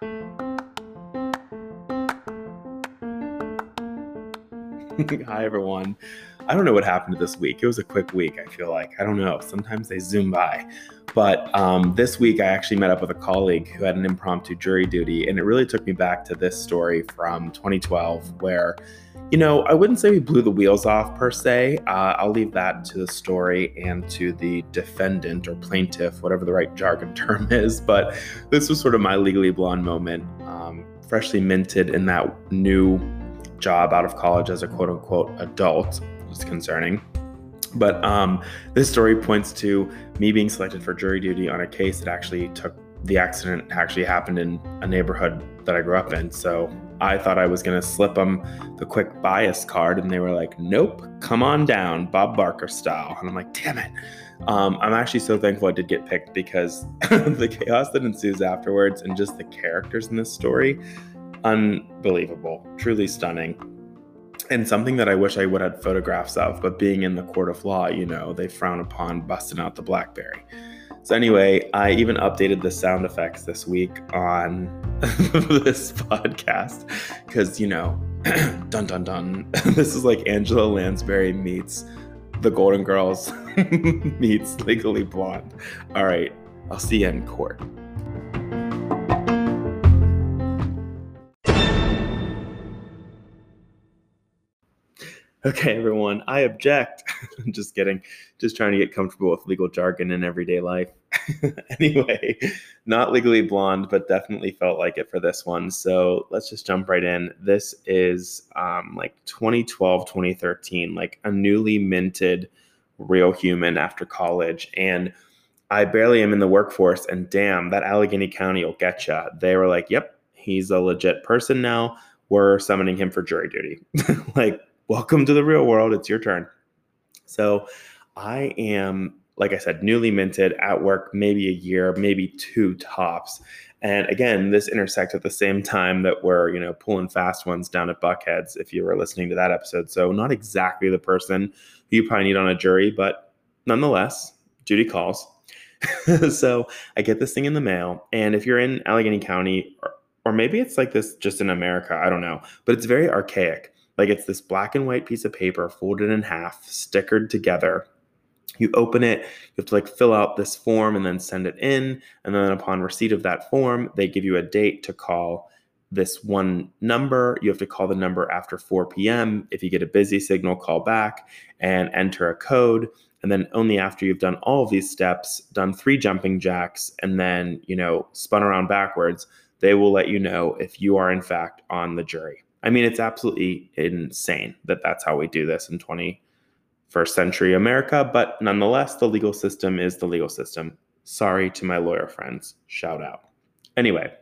Hi, everyone. I don't know what happened this week. It was a quick week, I feel like. I don't know. Sometimes they zoom by. But um, this week, I actually met up with a colleague who had an impromptu jury duty. And it really took me back to this story from 2012, where, you know, I wouldn't say we blew the wheels off per se. Uh, I'll leave that to the story and to the defendant or plaintiff, whatever the right jargon term is. But this was sort of my legally blonde moment, um, freshly minted in that new job out of college as a quote unquote adult. It's concerning. But um, this story points to me being selected for jury duty on a case that actually took the accident actually happened in a neighborhood that I grew up in. So I thought I was going to slip them the quick bias card, and they were like, nope, come on down, Bob Barker style. And I'm like, damn it. Um, I'm actually so thankful I did get picked because the chaos that ensues afterwards and just the characters in this story unbelievable, truly stunning. And something that I wish I would have photographs of, but being in the court of law, you know, they frown upon busting out the Blackberry. So, anyway, I even updated the sound effects this week on this podcast because, you know, dun dun dun. this is like Angela Lansbury meets the Golden Girls meets Legally Blonde. All right, I'll see you in court. Okay, everyone, I object. I'm just kidding. Just trying to get comfortable with legal jargon in everyday life. anyway, not legally blonde, but definitely felt like it for this one. So let's just jump right in. This is um, like 2012, 2013, like a newly minted real human after college. And I barely am in the workforce. And damn, that Allegheny County will get you. They were like, yep, he's a legit person now. We're summoning him for jury duty. like, welcome to the real world. It's your turn. So I am, like I said, newly minted at work, maybe a year, maybe two tops. And again, this intersects at the same time that we're, you know, pulling fast ones down at Buckheads, if you were listening to that episode. So not exactly the person who you probably need on a jury, but nonetheless, duty calls. so I get this thing in the mail. And if you're in Allegheny County, or, or maybe it's like this just in America, I don't know, but it's very archaic like it's this black and white piece of paper folded in half, stickered together. You open it, you have to like fill out this form and then send it in. And then upon receipt of that form, they give you a date to call this one number. You have to call the number after 4 p.m. If you get a busy signal, call back and enter a code. And then only after you've done all of these steps, done three jumping jacks, and then, you know, spun around backwards, they will let you know if you are in fact on the jury. I mean, it's absolutely insane that that's how we do this in 21st century America. But nonetheless, the legal system is the legal system. Sorry to my lawyer friends. Shout out. Anyway,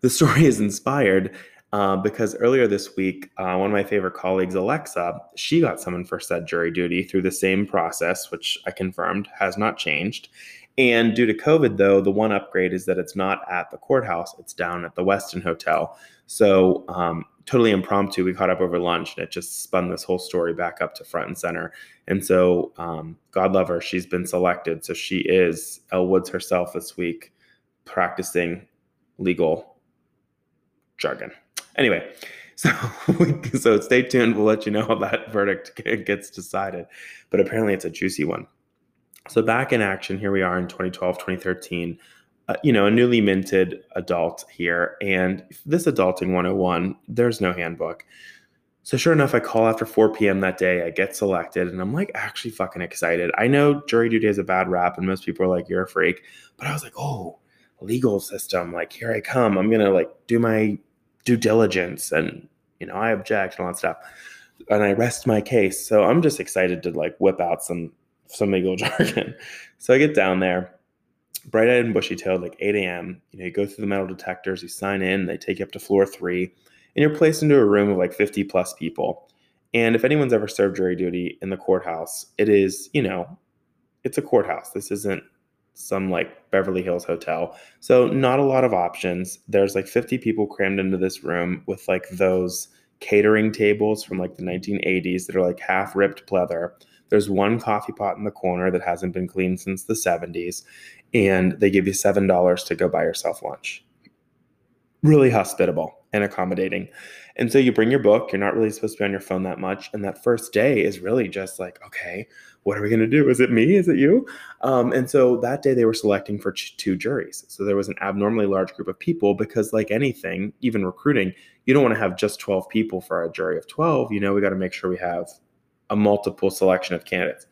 the story is inspired uh, because earlier this week, uh, one of my favorite colleagues, Alexa, she got summoned for said jury duty through the same process, which I confirmed has not changed. And due to COVID, though, the one upgrade is that it's not at the courthouse, it's down at the Westin Hotel. So, um, totally impromptu, we caught up over lunch and it just spun this whole story back up to front and center. And so, um, God love her, she's been selected. So, she is Elle Woods herself this week practicing legal jargon. Anyway, so so stay tuned. We'll let you know how that verdict gets decided. But apparently, it's a juicy one. So back in action, here we are in 2012, 2013. Uh, you know, a newly minted adult here, and this adulting 101, there's no handbook. So sure enough, I call after 4 p.m. that day. I get selected, and I'm like actually fucking excited. I know jury duty has a bad rap, and most people are like, "You're a freak," but I was like, "Oh, legal system! Like here I come. I'm gonna like do my due diligence, and you know, I object and all that stuff." And I rest my case. So I'm just excited to like whip out some some legal jargon. So I get down there, bright eyed and bushy tailed, like 8 a.m. You know, you go through the metal detectors, you sign in, they take you up to floor three, and you're placed into a room of like 50 plus people. And if anyone's ever served jury duty in the courthouse, it is, you know, it's a courthouse. This isn't some like Beverly Hills hotel. So, not a lot of options. There's like 50 people crammed into this room with like those catering tables from like the 1980s that are like half ripped pleather. There's one coffee pot in the corner that hasn't been cleaned since the 70s, and they give you $7 to go buy yourself lunch. really hospitable and accommodating. And so you bring your book, you're not really supposed to be on your phone that much. And that first day is really just like, okay, what are we going to do? Is it me? Is it you? Um, and so that day they were selecting for ch- two juries. So there was an abnormally large group of people because, like anything, even recruiting, you don't want to have just 12 people for a jury of 12. You know, we got to make sure we have a multiple selection of candidates.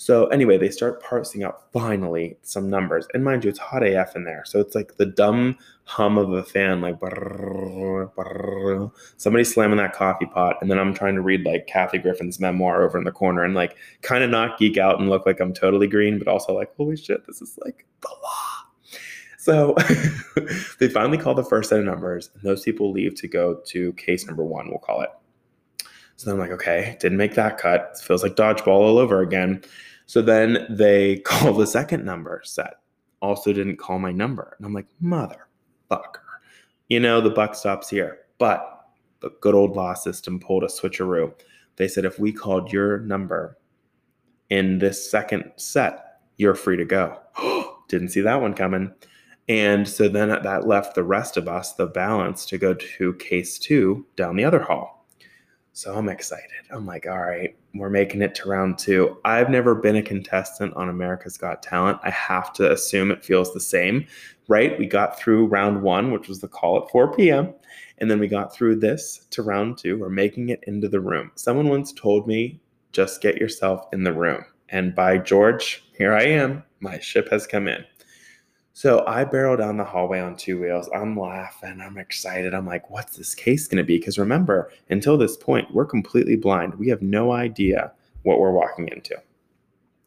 So anyway, they start parsing out finally some numbers, and mind you, it's hot AF in there, so it's like the dumb hum of a fan, like brrr, brrr, somebody slamming that coffee pot, and then I'm trying to read like Kathy Griffin's memoir over in the corner, and like kind of not geek out and look like I'm totally green, but also like holy shit, this is like the law. So they finally call the first set of numbers, and those people leave to go to case number one, we'll call it. So then I'm like, okay, didn't make that cut. It feels like dodgeball all over again. So then they call the second number set. Also didn't call my number. And I'm like, motherfucker. You know, the buck stops here. But the good old law system pulled a switcheroo. They said if we called your number in this second set, you're free to go. Didn't see that one coming. And so then that left the rest of us, the balance, to go to case two down the other hall. So I'm excited. I'm like, all right, we're making it to round two. I've never been a contestant on America's Got Talent. I have to assume it feels the same, right? We got through round one, which was the call at 4 p.m. And then we got through this to round two. We're making it into the room. Someone once told me, just get yourself in the room. And by George, here I am. My ship has come in. So I barrel down the hallway on two wheels. I'm laughing. I'm excited. I'm like, what's this case going to be? Because remember, until this point, we're completely blind. We have no idea what we're walking into.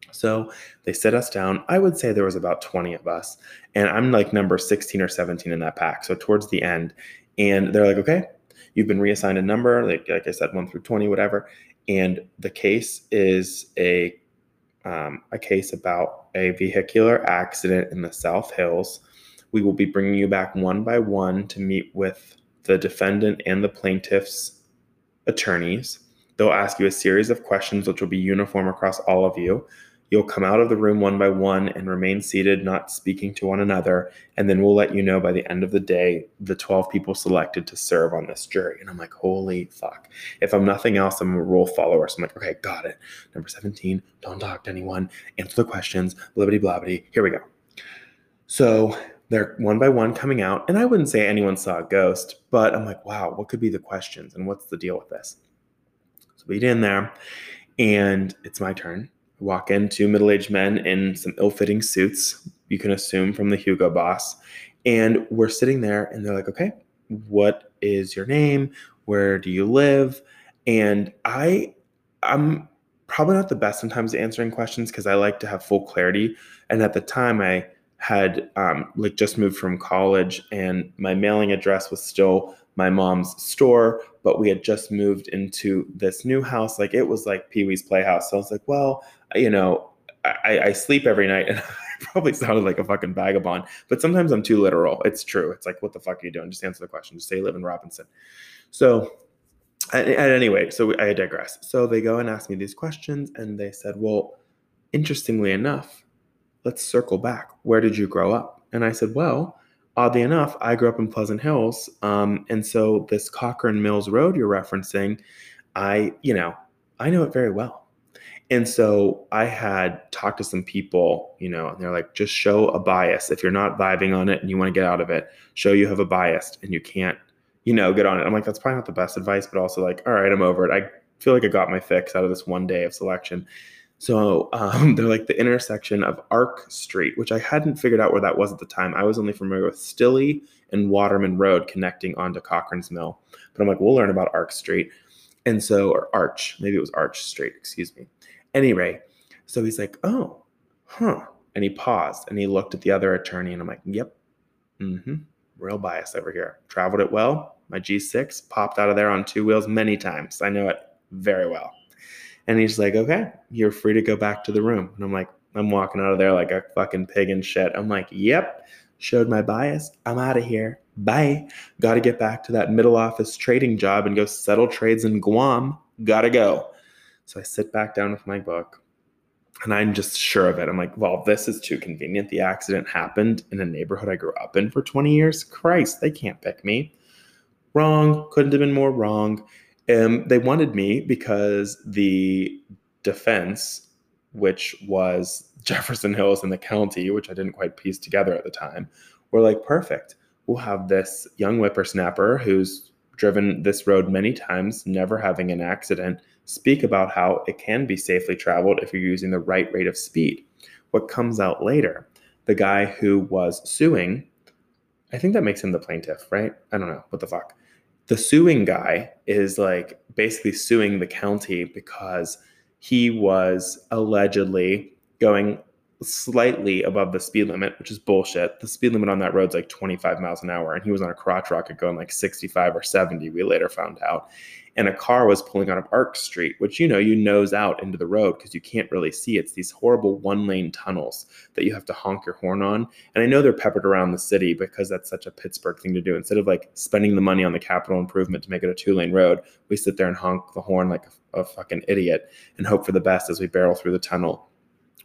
So they set us down. I would say there was about 20 of us. And I'm like number 16 or 17 in that pack. So towards the end. And they're like, okay, you've been reassigned a number, like, like I said, one through 20, whatever. And the case is a um, a case about a vehicular accident in the South Hills. We will be bringing you back one by one to meet with the defendant and the plaintiff's attorneys. They'll ask you a series of questions, which will be uniform across all of you. You'll come out of the room one by one and remain seated, not speaking to one another. And then we'll let you know by the end of the day the 12 people selected to serve on this jury. And I'm like, holy fuck. If I'm nothing else, I'm a rule follower. So I'm like, okay, got it. Number 17, don't talk to anyone, answer the questions, blibbity blobbity. Here we go. So they're one by one coming out. And I wouldn't say anyone saw a ghost, but I'm like, wow, what could be the questions and what's the deal with this? So we get in there and it's my turn walk in two middle aged men in some ill fitting suits, you can assume from the Hugo boss. And we're sitting there and they're like, okay, what is your name? Where do you live? And I, I'm probably not the best sometimes answering questions because I like to have full clarity. And at the time, I had um, like just moved from college and my mailing address was still my mom's store, but we had just moved into this new house. Like it was like Pee Wee's Playhouse. So I was like, well, you know, I, I sleep every night and I probably sounded like a fucking vagabond, but sometimes I'm too literal. It's true. It's like, what the fuck are you doing? Just answer the question. Just say live in Robinson. So, at, at anyway, so I digress. So they go and ask me these questions and they said, well, interestingly enough, let's circle back. Where did you grow up? And I said, well, oddly enough, I grew up in Pleasant Hills. Um, and so this Cochran Mills Road you're referencing, I, you know, I know it very well. And so I had talked to some people, you know, and they're like, just show a bias. If you're not vibing on it and you want to get out of it, show you have a bias and you can't, you know, get on it. I'm like, that's probably not the best advice, but also like, all right, I'm over it. I feel like I got my fix out of this one day of selection. So um, they're like the intersection of Arc Street, which I hadn't figured out where that was at the time. I was only familiar with Stilley and Waterman Road connecting onto Cochran's Mill. But I'm like, we'll learn about Arc Street. And so, or Arch, maybe it was Arch Street, excuse me. Anyway, so he's like, oh, huh. And he paused and he looked at the other attorney and I'm like, yep, mm-hmm, real bias over here. Traveled it well. My G6 popped out of there on two wheels many times. I know it very well. And he's like, okay, you're free to go back to the room. And I'm like, I'm walking out of there like a fucking pig in shit. I'm like, yep, showed my bias. I'm out of here. Bye. Got to get back to that middle office trading job and go settle trades in Guam. Got to go. So I sit back down with my book. And I'm just sure of it. I'm like, well, this is too convenient. The accident happened in a neighborhood I grew up in for 20 years. Christ, they can't pick me. Wrong. Couldn't have been more wrong. Um, they wanted me because the defense, which was Jefferson Hills in the county, which I didn't quite piece together at the time, were like, perfect. We'll have this young whippersnapper who's driven this road many times, never having an accident, speak about how it can be safely traveled if you're using the right rate of speed. What comes out later, the guy who was suing, I think that makes him the plaintiff, right? I don't know. What the fuck? The suing guy is like basically suing the county because he was allegedly going slightly above the speed limit, which is bullshit. The speed limit on that road's like 25 miles an hour, and he was on a crotch rocket going like 65 or 70, we later found out. And a car was pulling out of Ark Street, which you know you nose out into the road because you can't really see. It's these horrible one lane tunnels that you have to honk your horn on. And I know they're peppered around the city because that's such a Pittsburgh thing to do. Instead of like spending the money on the capital improvement to make it a two lane road, we sit there and honk the horn like a, a fucking idiot and hope for the best as we barrel through the tunnel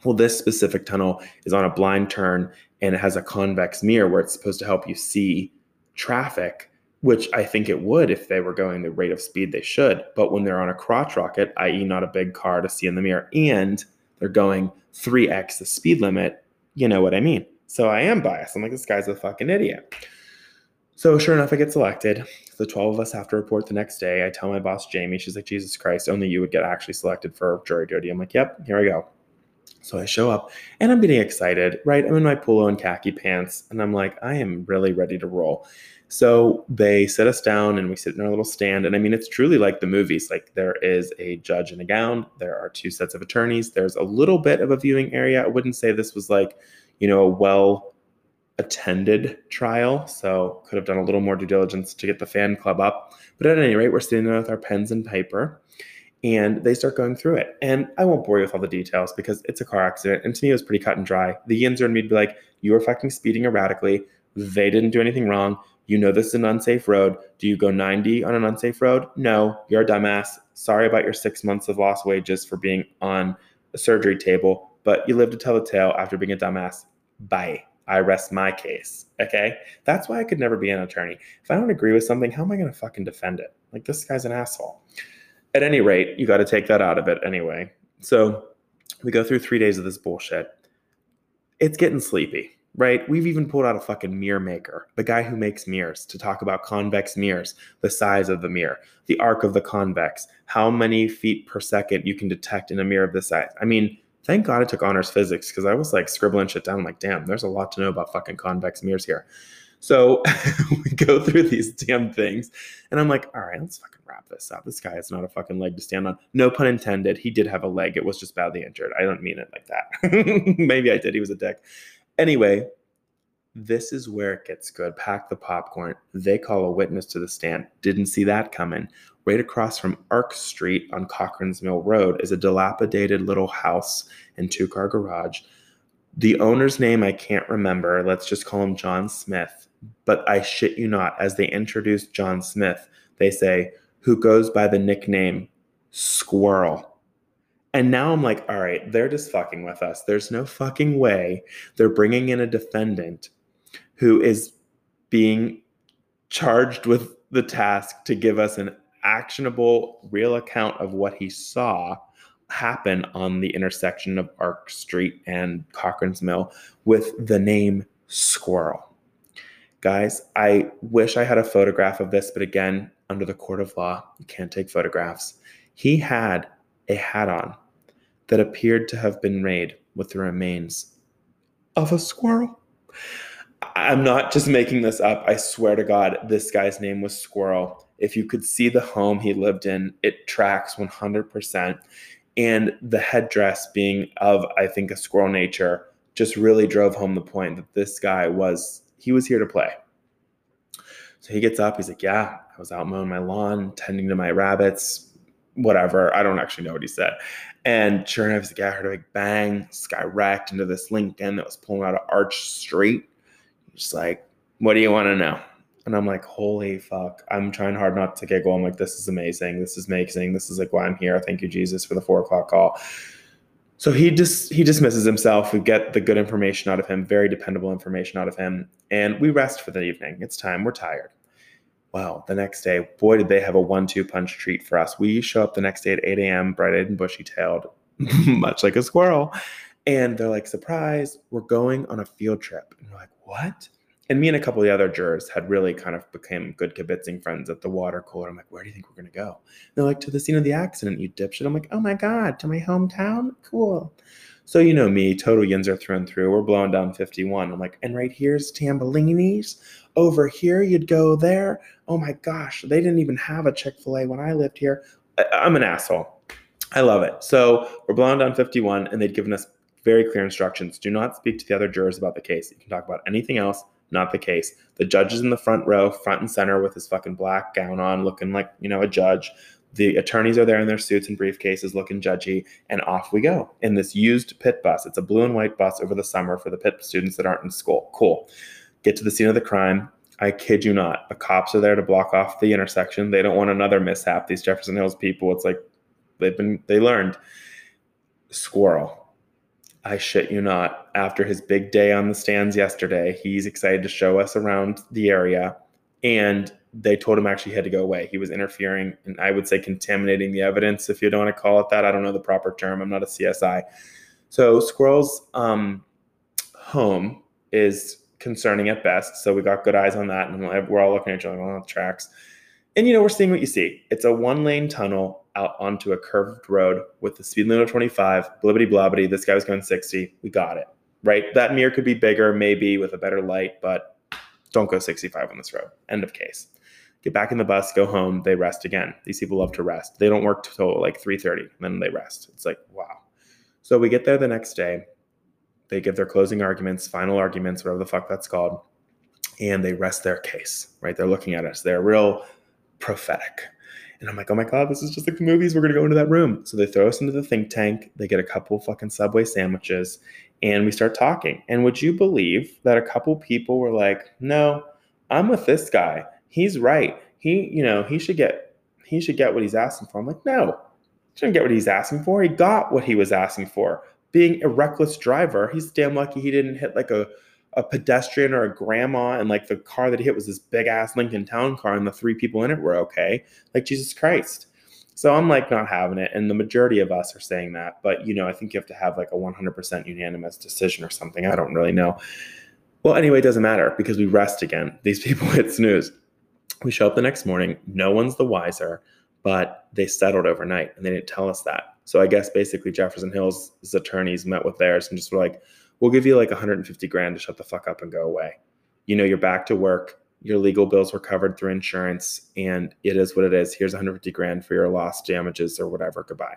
well, this specific tunnel is on a blind turn and it has a convex mirror where it's supposed to help you see traffic, which I think it would if they were going the rate of speed they should. But when they're on a crotch rocket, i.e., not a big car to see in the mirror, and they're going 3x the speed limit, you know what I mean. So I am biased. I'm like, this guy's a fucking idiot. So sure enough, I get selected. The 12 of us have to report the next day. I tell my boss, Jamie, she's like, Jesus Christ, only you would get actually selected for jury duty. I'm like, yep, here I go. So I show up and I'm getting excited, right? I'm in my polo and khaki pants and I'm like, I am really ready to roll. So they set us down and we sit in our little stand. And I mean, it's truly like the movies. Like there is a judge in a gown, there are two sets of attorneys, there's a little bit of a viewing area. I wouldn't say this was like, you know, a well attended trial. So could have done a little more due diligence to get the fan club up. But at any rate, we're sitting there with our pens and paper and they start going through it. And I won't bore you with all the details because it's a car accident. And to me, it was pretty cut and dry. The Yinzer and me'd be like, you were fucking speeding erratically. They didn't do anything wrong. You know this is an unsafe road. Do you go 90 on an unsafe road? No, you're a dumbass. Sorry about your six months of lost wages for being on a surgery table, but you live to tell the tale after being a dumbass. Bye. I rest my case. Okay? That's why I could never be an attorney. If I don't agree with something, how am I going to fucking defend it? Like, this guy's an asshole at any rate, you got to take that out of it anyway. So we go through three days of this bullshit. It's getting sleepy, right? We've even pulled out a fucking mirror maker, the guy who makes mirrors, to talk about convex mirrors, the size of the mirror, the arc of the convex, how many feet per second you can detect in a mirror of this size. I mean, thank God I took honors physics because I was like scribbling shit down. I'm like, damn, there's a lot to know about fucking convex mirrors here. So we go through these damn things, and I'm like, all right, let's fucking wrap this up. This guy has not a fucking leg to stand on. No pun intended. He did have a leg. It was just badly injured. I don't mean it like that. Maybe I did. He was a dick. Anyway, this is where it gets good. Pack the popcorn. They call a witness to the stand. Didn't see that coming. Right across from Ark Street on Cochran's Mill Road is a dilapidated little house and two car garage. The owner's name I can't remember. Let's just call him John Smith but I shit you not, as they introduce John Smith, they say, who goes by the nickname Squirrel. And now I'm like, all right, they're just fucking with us. There's no fucking way they're bringing in a defendant who is being charged with the task to give us an actionable, real account of what he saw happen on the intersection of Ark Street and Cochran's Mill with the name Squirrel. Guys, I wish I had a photograph of this, but again, under the court of law, you can't take photographs. He had a hat on that appeared to have been made with the remains of a squirrel. I'm not just making this up. I swear to God, this guy's name was Squirrel. If you could see the home he lived in, it tracks 100%. And the headdress being of, I think, a squirrel nature just really drove home the point that this guy was he was here to play. So he gets up. He's like, Yeah, I was out mowing my lawn, tending to my rabbits, whatever. I don't actually know what he said. And sure enough, he's like, Yeah, I heard a big bang. Wrecked into this Lincoln that was pulling out of Arch Street. Just like, What do you want to know? And I'm like, Holy fuck. I'm trying hard not to giggle. I'm like, This is amazing. This is amazing. This is like why I'm here. Thank you, Jesus, for the four o'clock call. So he just he dismisses himself. We get the good information out of him, very dependable information out of him, and we rest for the evening. It's time. We're tired. Well, The next day, boy, did they have a one-two punch treat for us. We show up the next day at 8 a.m., bright-eyed and bushy-tailed, much like a squirrel, and they're like, "Surprise! We're going on a field trip." And we're like, "What?" And me and a couple of the other jurors had really kind of became good kibitzing friends at the water cooler. I'm like, where do you think we're gonna go? And they're like, to the scene of the accident, you dipshit. I'm like, oh my god, to my hometown, cool. So you know me, total yinzer through and through. We're blowing down 51. I'm like, and right here's Tambellini's. Over here, you'd go there. Oh my gosh, they didn't even have a Chick Fil A when I lived here. I, I'm an asshole. I love it. So we're blowing down 51, and they'd given us very clear instructions: do not speak to the other jurors about the case. You can talk about anything else not the case. The judge is in the front row, front and center, with his fucking black gown on, looking like, you know, a judge. The attorneys are there in their suits and briefcases, looking judgy, and off we go in this used Pitt bus. It's a blue and white bus over the summer for the Pitt students that aren't in school. Cool. Get to the scene of the crime. I kid you not. The cops are there to block off the intersection. They don't want another mishap. These Jefferson Hills people, it's like they've been, they learned. Squirrel I shit you not, after his big day on the stands yesterday, he's excited to show us around the area. And they told him actually he had to go away. He was interfering and I would say contaminating the evidence, if you don't want to call it that. I don't know the proper term. I'm not a CSI. So Squirrel's um, home is concerning at best. So we got good eyes on that. And we're all looking at each other on the tracks. And you know, we're seeing what you see. It's a one lane tunnel out onto a curved road with the speed limit of 25, blibbity blobbity. This guy was going 60. We got it. Right? That mirror could be bigger, maybe with a better light, but don't go 65 on this road. End of case. Get back in the bus, go home. They rest again. These people love to rest. They don't work till like 3:30, then they rest. It's like wow. So we get there the next day. They give their closing arguments, final arguments, whatever the fuck that's called, and they rest their case. Right? They're looking at us. They're real prophetic. And I'm like, oh my God, this is just like the movies. We're going to go into that room. So they throw us into the think tank. They get a couple fucking Subway sandwiches and we start talking. And would you believe that a couple people were like, no, I'm with this guy. He's right. He, you know, he should get, he should get what he's asking for. I'm like, no, he shouldn't get what he's asking for. He got what he was asking for. Being a reckless driver, he's damn lucky he didn't hit like a, a pedestrian or a grandma and like the car that hit was this big ass Lincoln Town car and the three people in it were okay. Like Jesus Christ. So I'm like not having it. And the majority of us are saying that. But you know, I think you have to have like a 100% unanimous decision or something. I don't really know. Well, anyway, it doesn't matter because we rest again. These people hit snooze. We show up the next morning. No one's the wiser, but they settled overnight and they didn't tell us that. So I guess basically Jefferson Hills' attorneys met with theirs and just were like, we'll give you like 150 grand to shut the fuck up and go away. You know, you're back to work. Your legal bills were covered through insurance, and it is what it is. Here's 150 grand for your lost damages or whatever. Goodbye.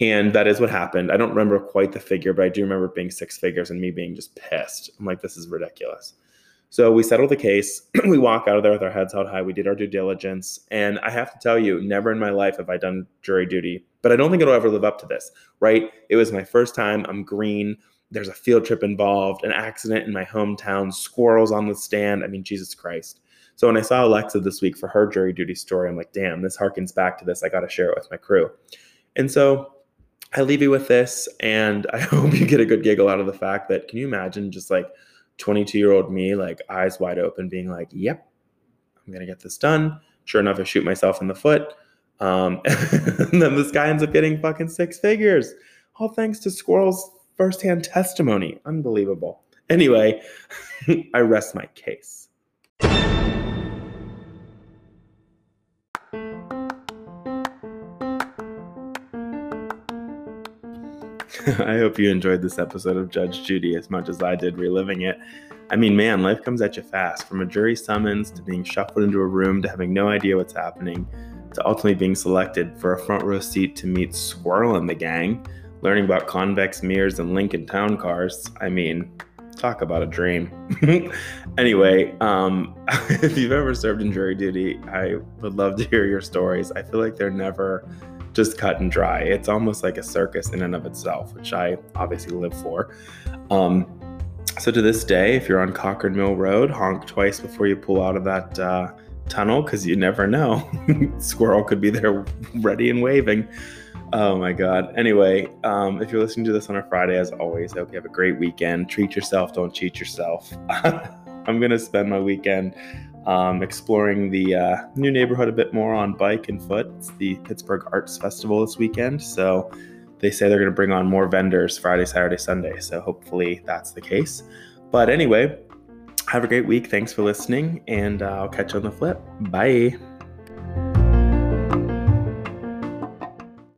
And that is what happened. I don't remember quite the figure, but I do remember being six figures and me being just pissed. I'm like, this is ridiculous. So we settled the case. we walk out of there with our heads held high. We did our due diligence. And I have to tell you, never in my life have I done jury duty, but I don't think it'll ever live up to this, right? It was my first time. I'm green there's a field trip involved, an accident in my hometown, squirrels on the stand. I mean, Jesus Christ. So when I saw Alexa this week for her jury duty story, I'm like, damn, this harkens back to this. I got to share it with my crew. And so I leave you with this, and I hope you get a good giggle out of the fact that can you imagine just like 22 year old me, like eyes wide open, being like, yep, I'm going to get this done. Sure enough, I shoot myself in the foot. Um, and then this guy ends up getting fucking six figures. All thanks to squirrels firsthand testimony. Unbelievable. Anyway, I rest my case. I hope you enjoyed this episode of Judge Judy as much as I did reliving it. I mean, man, life comes at you fast from a jury summons to being shuffled into a room to having no idea what's happening to ultimately being selected for a front row seat to meet Squirrel and the gang learning about convex mirrors and Lincoln Town cars. I mean, talk about a dream. anyway, um, if you've ever served in jury duty, I would love to hear your stories. I feel like they're never just cut and dry. It's almost like a circus in and of itself, which I obviously live for. Um, so to this day, if you're on Cochran Mill Road, honk twice before you pull out of that uh, tunnel because you never know. Squirrel could be there ready and waving. Oh my God. Anyway, um, if you're listening to this on a Friday, as always, I hope you have a great weekend. Treat yourself, don't cheat yourself. I'm going to spend my weekend um, exploring the uh, new neighborhood a bit more on bike and foot. It's the Pittsburgh Arts Festival this weekend. So they say they're going to bring on more vendors Friday, Saturday, Sunday. So hopefully that's the case. But anyway, have a great week. Thanks for listening, and I'll catch you on the flip. Bye.